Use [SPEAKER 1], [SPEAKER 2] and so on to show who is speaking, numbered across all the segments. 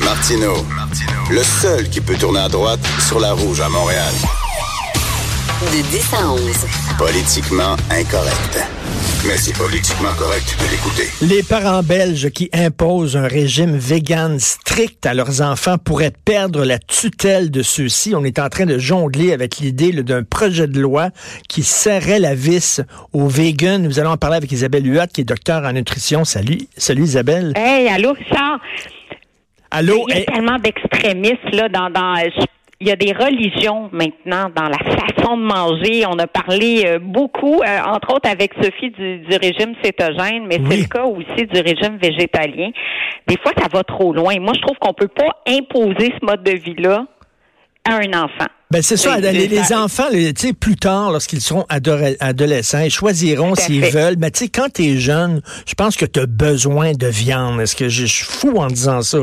[SPEAKER 1] Martino, le seul qui peut tourner à droite sur la rouge à Montréal.
[SPEAKER 2] De 10 à 11.
[SPEAKER 1] Politiquement incorrect. Mais c'est politiquement correct de l'écouter.
[SPEAKER 3] Les parents belges qui imposent un régime vegan strict à leurs enfants pourraient perdre la tutelle de ceux-ci. On est en train de jongler avec l'idée d'un projet de loi qui serrait la vis aux vegans. Nous allons en parler avec Isabelle Huot, qui est docteur en nutrition. Salut, salut Isabelle.
[SPEAKER 4] Hey, allô, Richard.
[SPEAKER 3] Allô.
[SPEAKER 4] Il y a
[SPEAKER 3] Hey.
[SPEAKER 4] tellement d'extrémistes là dans, dans il y a des religions maintenant dans la façon de manger. On a parlé euh, beaucoup, euh, entre autres avec Sophie du, du régime cétogène, mais c'est le cas aussi du régime végétalien. Des fois, ça va trop loin. Moi, je trouve qu'on peut pas imposer ce mode de vie-là à un enfant.
[SPEAKER 3] Ben c'est ça, les, enfants, tu sais, plus tard, lorsqu'ils seront adolescents, ils choisiront s'ils veulent. Mais tu sais, quand t'es jeune, je pense que tu as besoin de viande. Est-ce que je suis fou en disant ça?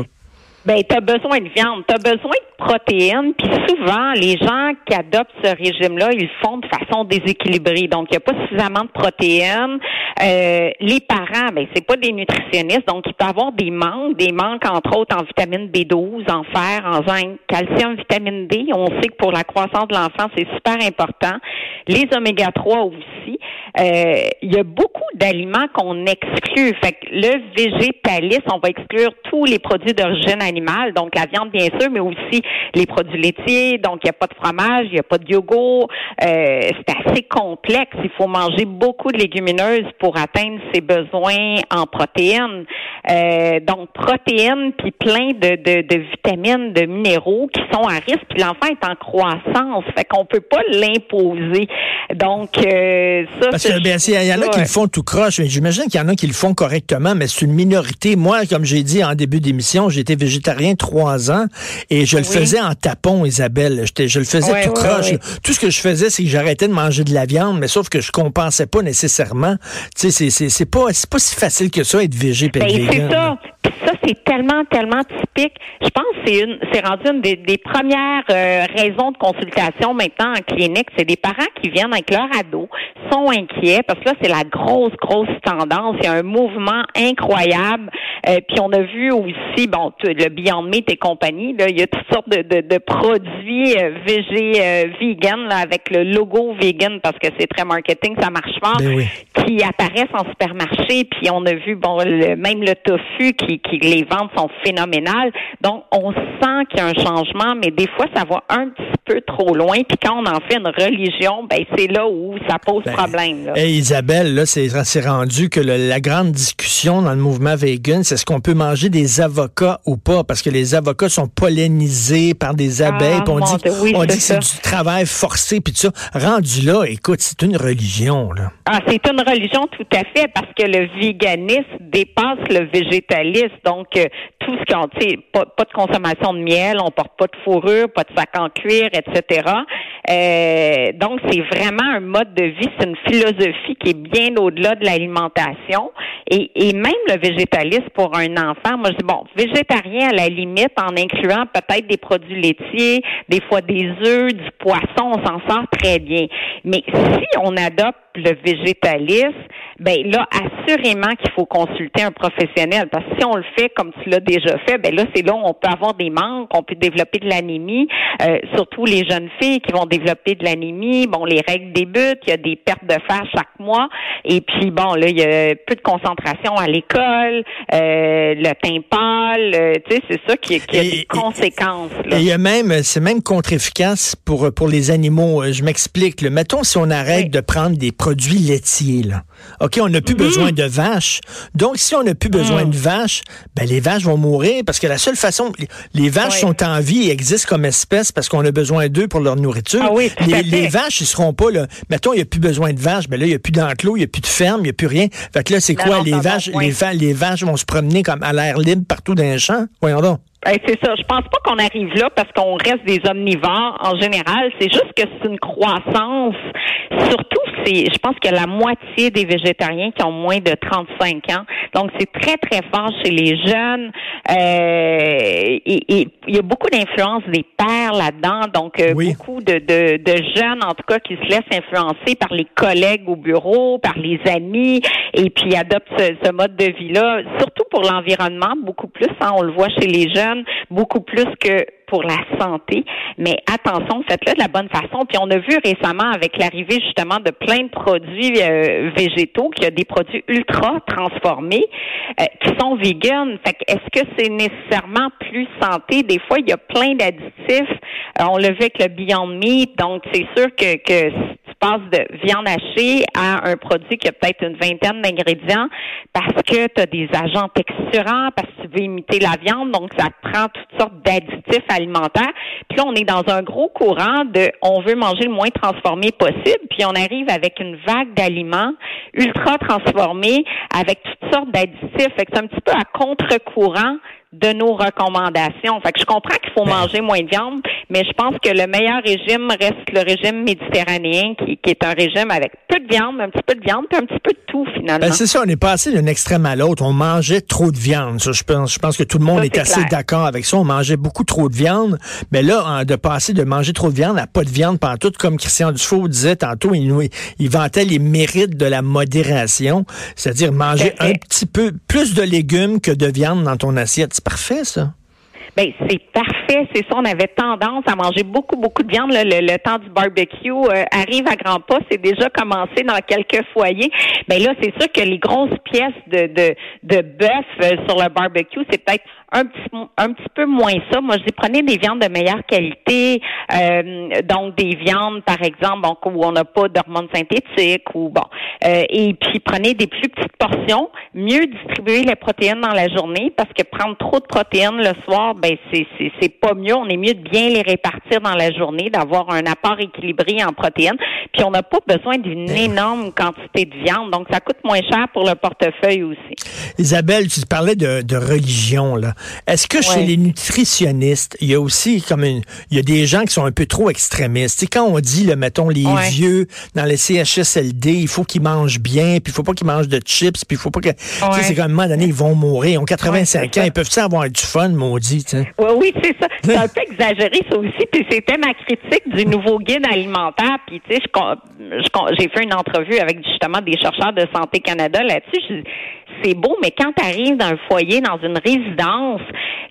[SPEAKER 4] Ben, tu as besoin de viande, tu as besoin de protéines, puis souvent, les gens qui adoptent ce régime-là, ils le font de façon déséquilibrée. Donc, il n'y a pas suffisamment de protéines. Euh, les parents, ben, c'est pas des nutritionnistes, donc il peut avoir des manques, des manques, entre autres, en vitamine B12, en fer, en zinc, calcium, vitamine D. On sait que pour la croissance de l'enfant, c'est super important. Les oméga 3 aussi. Euh, il y a beaucoup d'aliments qu'on exclut. Fait que le végétalisme, on va exclure tous les produits d'origine animale, donc la viande bien sûr, mais aussi les produits laitiers. Donc il n'y a pas de fromage, il n'y a pas de yogourt. Euh, c'est assez complexe. Il faut manger beaucoup de légumineuses pour atteindre ses besoins en protéines. Euh, donc protéines puis plein de, de, de vitamines, de minéraux qui sont à risque. Puis l'enfant est en croissance, fait qu'on peut pas l'imposer. Donc euh, ça,
[SPEAKER 3] Parce que ben, il y en a qui le font tout croche, mais j'imagine qu'il y en a qui le font correctement, mais c'est une minorité. Moi, comme j'ai dit en début d'émission, j'ai été végétarien trois ans et je le
[SPEAKER 4] Oui.
[SPEAKER 3] faisais en tapon, Isabelle. J'étais- Je le faisais tout croche. Tout ce que je faisais, c'est que j'arrêtais de manger de la viande, mais sauf que je compensais pas nécessairement. Tu sais, c'est- pas, pas si facile que ça, être végé puis
[SPEAKER 4] Ben,
[SPEAKER 3] être
[SPEAKER 4] c'est
[SPEAKER 3] vegan.
[SPEAKER 4] ça. C'est tellement, tellement typique. Je pense que c'est une, c'est rendu une des, des premières euh, raisons de consultation maintenant en clinique. C'est des parents qui viennent avec leur ado, sont inquiets parce que là, c'est la grosse, grosse tendance. Il y a un mouvement incroyable. Euh, puis on a vu aussi, bon, le Beyond Meat et compagnie, là, il y a toutes sortes de, de, de produits euh, végé, euh, vegan, là, avec le logo vegan parce que c'est très marketing, ça marche fort
[SPEAKER 3] Ben oui.
[SPEAKER 4] qui apparaissent en supermarché, puis on a vu bon le- même le tofu qui, qui les ventes sont phénoménales. Donc on sent qu'il y a un changement, mais des fois ça va un petit peu trop loin. Puis quand on en fait une religion, ben c'est là où ça pose
[SPEAKER 3] Ben,
[SPEAKER 4] problème. Là.
[SPEAKER 3] Hey, Isabelle, là, c'est c'est rendu que le- la grande discussion dans le mouvement vegan, c'est est-ce qu'on peut manger des avocats ou pas? Parce que les avocats sont pollinisés par des abeilles.
[SPEAKER 4] Ah,
[SPEAKER 3] puis on dit,
[SPEAKER 4] oui,
[SPEAKER 3] on dit que c'est du travail forcé, puis tout ça. Rendu là, écoute, c'est une religion, là.
[SPEAKER 4] Ah, c'est une religion tout à fait parce que le véganisme dépasse le végétalisme. Donc, euh, tout ce qu'on, tu sais, pas, pas de consommation de miel, on porte pas de fourrure, pas de sac en cuir, etc. Euh, donc, c'est vraiment un mode de vie, c'est une philosophie qui est bien au-delà de l'alimentation. Et, et même le végétalisme pour un enfant, moi je dis bon, végétarien à la limite en incluant peut-être des produits laitiers, des fois des œufs, du poisson, on s'en sort très bien. Mais si on adopte le végétalisme, ben là, assurément qu'il faut consulter un professionnel. Parce que si on le fait comme tu l'as déjà fait, ben là, c'est là où on peut avoir des manques, on peut développer de l'anémie, euh, surtout les jeunes filles qui vont développer de l'anémie. Bon, les règles débutent, il y a des pertes de fer chaque mois. Et puis, bon, là, il y a peu de concentration à l'école, euh, le teint pâle, euh, tu sais, c'est ça qui, qui a
[SPEAKER 3] Et-
[SPEAKER 4] des conséquences. Là.
[SPEAKER 3] Et il y a même, c'est même contre-efficace pour, pour les animaux. Euh, Je m'explique. Mettons si on arrête
[SPEAKER 4] Oui.
[SPEAKER 3] de prendre des produits laitiers. Là. OK, on n'a plus
[SPEAKER 4] Mhm.
[SPEAKER 3] besoin de vaches. Donc, si on n'a plus besoin
[SPEAKER 4] Mm.
[SPEAKER 3] de vaches, ben, les vaches vont mourir parce que la seule façon... Les, vaches
[SPEAKER 4] Oui.
[SPEAKER 3] sont en vie et existent comme espèce parce qu'on a besoin d'eux pour leur nourriture.
[SPEAKER 4] Ah oui,
[SPEAKER 3] les, vaches, ils seront pas... Là, mettons, il n'y a plus besoin de vaches. Ben là, il n'y a plus d'enclos, il n'y a plus de ferme, il n'y a plus rien. Fait que là, c'est quoi?
[SPEAKER 4] non,
[SPEAKER 3] les, vaches, les vaches vont se promener comme à l'air libre partout dans les champs? Voyons donc.
[SPEAKER 4] Ben, c'est ça. Je pense pas qu'on arrive là parce qu'on reste des omnivores en général. C'est juste que c'est une croissance. Surtout, c'est, je pense que la moitié des végétariens qui ont moins de 35 ans. Donc, c'est très, très fort chez les jeunes. Euh, et, et il y a beaucoup d'influence des pères là-dedans. Donc, euh,
[SPEAKER 3] Oui.
[SPEAKER 4] beaucoup de, de, de jeunes, en tout cas, qui se laissent influencer par les collègues au bureau, par les amis, et puis adoptent ce, ce mode de vie-là, surtout pour l'environnement, beaucoup plus. hein, on le voit chez les jeunes, beaucoup plus que pour la santé. Mais attention, faites-le de la bonne façon. Puis on a vu récemment avec l'arrivée justement de plein de produits euh, végétaux, qu'il y a des produits ultra transformés euh, qui sont vegan. Fait que est-ce que c'est nécessairement plus santé? Des fois, il y a plein d'additifs. Euh, on l'a vu avec le Beyond Meat. Donc, c'est sûr que, que si tu passes de viande hachée à un produit qui a peut-être une vingtaine d'ingrédients parce que tu as des agents texturants, parce que imiter la viande, donc ça prend toutes sortes d'additifs alimentaires. Puis là, on est dans un gros courant de on veut manger le moins transformé possible, puis on arrive avec une vague d'aliments ultra transformés avec toutes sortes d'additifs. Fait que c'est un petit peu à contre-courant de nos recommandations. Fait que je comprends qu'il faut manger moins de viande, mais je pense que le meilleur régime reste le régime méditerranéen, qui, qui est un régime avec peu de viande, un petit peu de viande, puis un petit peu de tout finalement.
[SPEAKER 3] Ben, c'est ça, on est passé d'un extrême à l'autre. On mangeait trop de viande. Ça, je, pense, je pense que tout le monde
[SPEAKER 4] Ça,
[SPEAKER 3] est, assez d'accord avec ça. On mangeait beaucoup trop de viande. Mais là, de passer de manger trop de viande à pas de viande pendant tout, comme Christian Dufault disait tantôt, il, nous- il vantait les mérites de la modération. C'est-à-dire manger un petit peu plus de légumes que de viande dans ton assiette. C'est parfait, ça.
[SPEAKER 4] Ben c'est parfait, c'est ça. On avait tendance à manger beaucoup, beaucoup de viande. le temps du barbecue euh, arrive à grands pas. C'est déjà commencé dans quelques foyers. Ben là, c'est sûr que les grosses pièces de de, de bœuf euh, sur le barbecue, c'est peut-être un petit un petit peu moins ça. Moi, je dis prenez des viandes de meilleure qualité, euh, donc des viandes, par exemple, où on n'a pas d'hormones synthétiques ou bon. Euh, et puis prenez des plus petites portions. Mieux distribuer les protéines dans la journée parce que prendre trop de protéines le soir, ben c'est c'est c'est pas mieux. On est mieux de bien les répartir dans la journée, d'avoir un apport équilibré en protéines. Puis on n'a pas besoin d'une énorme quantité de viande, donc ça coûte moins cher pour le portefeuille aussi.
[SPEAKER 3] Isabelle, tu parlais de, de religion, là. Est-ce que chez les nutritionnistes, il y a aussi comme une, il y a des gens qui sont un peu trop extrémistes? Quand on dit, là, mettons, les
[SPEAKER 4] Ouais.
[SPEAKER 3] vieux dans les CHSLD, il faut qu'ils mangent bien, puis il faut pas qu'ils mangent de chips, puis il faut pas que,
[SPEAKER 4] Ouais.
[SPEAKER 3] c'est comme un moment donné, ils vont mourir, ils ont 85
[SPEAKER 4] Ouais, c'est
[SPEAKER 3] ans, ils peuvent-tu avoir du fun, maudit?
[SPEAKER 4] Oui, oui, c'est ça. C'est un peu exagéré, ça aussi. Puis c'était ma critique du nouveau guide alimentaire. Puis, tu sais, j'ai fait une entrevue avec justement des chercheurs de Santé Canada là-dessus. C'est beau, mais quand tu arrives dans un foyer, dans une résidence,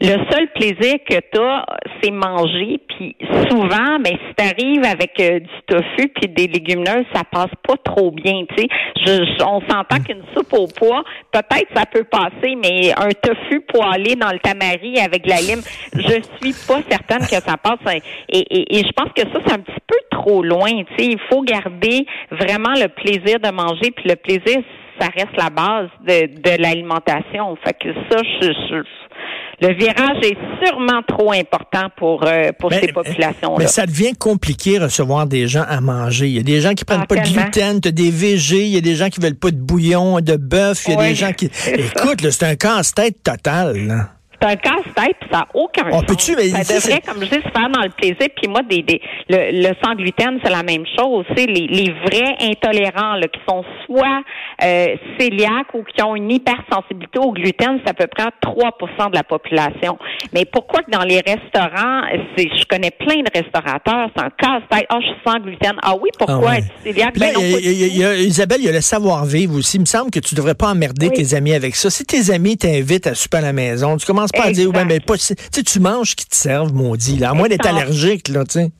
[SPEAKER 4] le seul plaisir que tu as, c'est manger. Puis souvent, ben, si tu arrives avec euh, du tofu puis des légumineuses, ça passe pas trop bien. Tu sais, Je- je- on s'entend qu'une soupe au pois, peut-être ça peut passer, mais un tofu poêlé dans le tamari avec de la lime, je suis pas certaine que ça passe. Et, et, et je pense que ça, c'est un petit peu trop loin. Tu sais, il faut garder vraiment le plaisir de manger, puis le plaisir, ça reste la base de, de l'alimentation. Fait que ça, je, je- le virage est sûrement trop important pour euh, pour
[SPEAKER 3] Ben,
[SPEAKER 4] ces populations-là.
[SPEAKER 3] Mais ça devient compliqué recevoir des gens à manger. Il y a des gens qui prennent
[SPEAKER 4] Ah,
[SPEAKER 3] pas de gluten, des VG, il y a des gens qui veulent pas de bouillon, de bœuf, il y a des gens qui... Écoute, c'est un casse-tête total. là.
[SPEAKER 4] C'est un casse-tête, puis ça n'a aucun
[SPEAKER 3] On
[SPEAKER 4] sens.
[SPEAKER 3] peut-tu- mais
[SPEAKER 4] ça devrait,
[SPEAKER 3] c'est-
[SPEAKER 4] comme je dis, se faire dans le plaisir. Puis moi, des, des, le, le sans gluten, c'est la même chose. Sais, les, les vrais intolérants, là, qui sont soit euh, cœliaques ou qui ont une hypersensibilité au gluten, c'est à peu près 3% de la population. Mais pourquoi que dans les restaurants, c'est, je connais plein de restaurateurs, c'est un casse-tête. Ah, je suis sans gluten. Ah oui, pourquoi
[SPEAKER 3] Ah ouais.
[SPEAKER 4] cœliaque? Ben
[SPEAKER 3] Isabelle, il y a le savoir-vivre aussi. Il me semble que tu devrais pas emmerder
[SPEAKER 4] Oui.
[SPEAKER 3] tes amis avec ça. Si tes amis t'invitent à souper à la maison, tu commences pas à dire, ouais, mais pas, tu sais, tu manges qu'ils te servent, maudit, là. À moins d'être allergique, là, tu sais.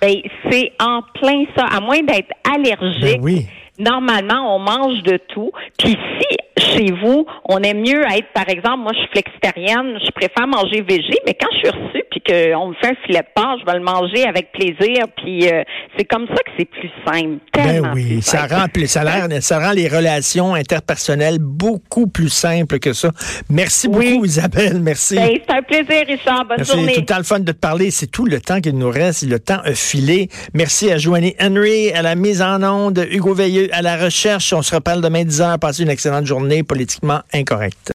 [SPEAKER 4] Ben, c'est en plein ça. À moins d'être allergique,
[SPEAKER 3] Ben oui.
[SPEAKER 4] normalement, on mange de tout. Puis si chez vous, on aime mieux être, par exemple, moi je suis flexitarienne, je préfère manger végé, mais quand je suis reçue qu'on me fait un filet de porc, je vais le manger avec plaisir, puis euh, c'est comme ça que c'est plus simple.
[SPEAKER 3] Ben oui, ça rend, ça, ça rend les relations interpersonnelles beaucoup plus simples que ça. Merci beaucoup, Isabelle. Merci.
[SPEAKER 4] Ben, c'est un plaisir, Richard. Bonne
[SPEAKER 3] Merci.
[SPEAKER 4] journée.
[SPEAKER 3] C'est tout le temps le fun de te parler. C'est tout le temps qu'il nous reste. Le temps a filé. Merci à Joanie Henry, à la mise en onde, Hugo Veilleux, à la recherche. On se reparle demain 10 heures. Passez une excellente journée politiquement incorrecte.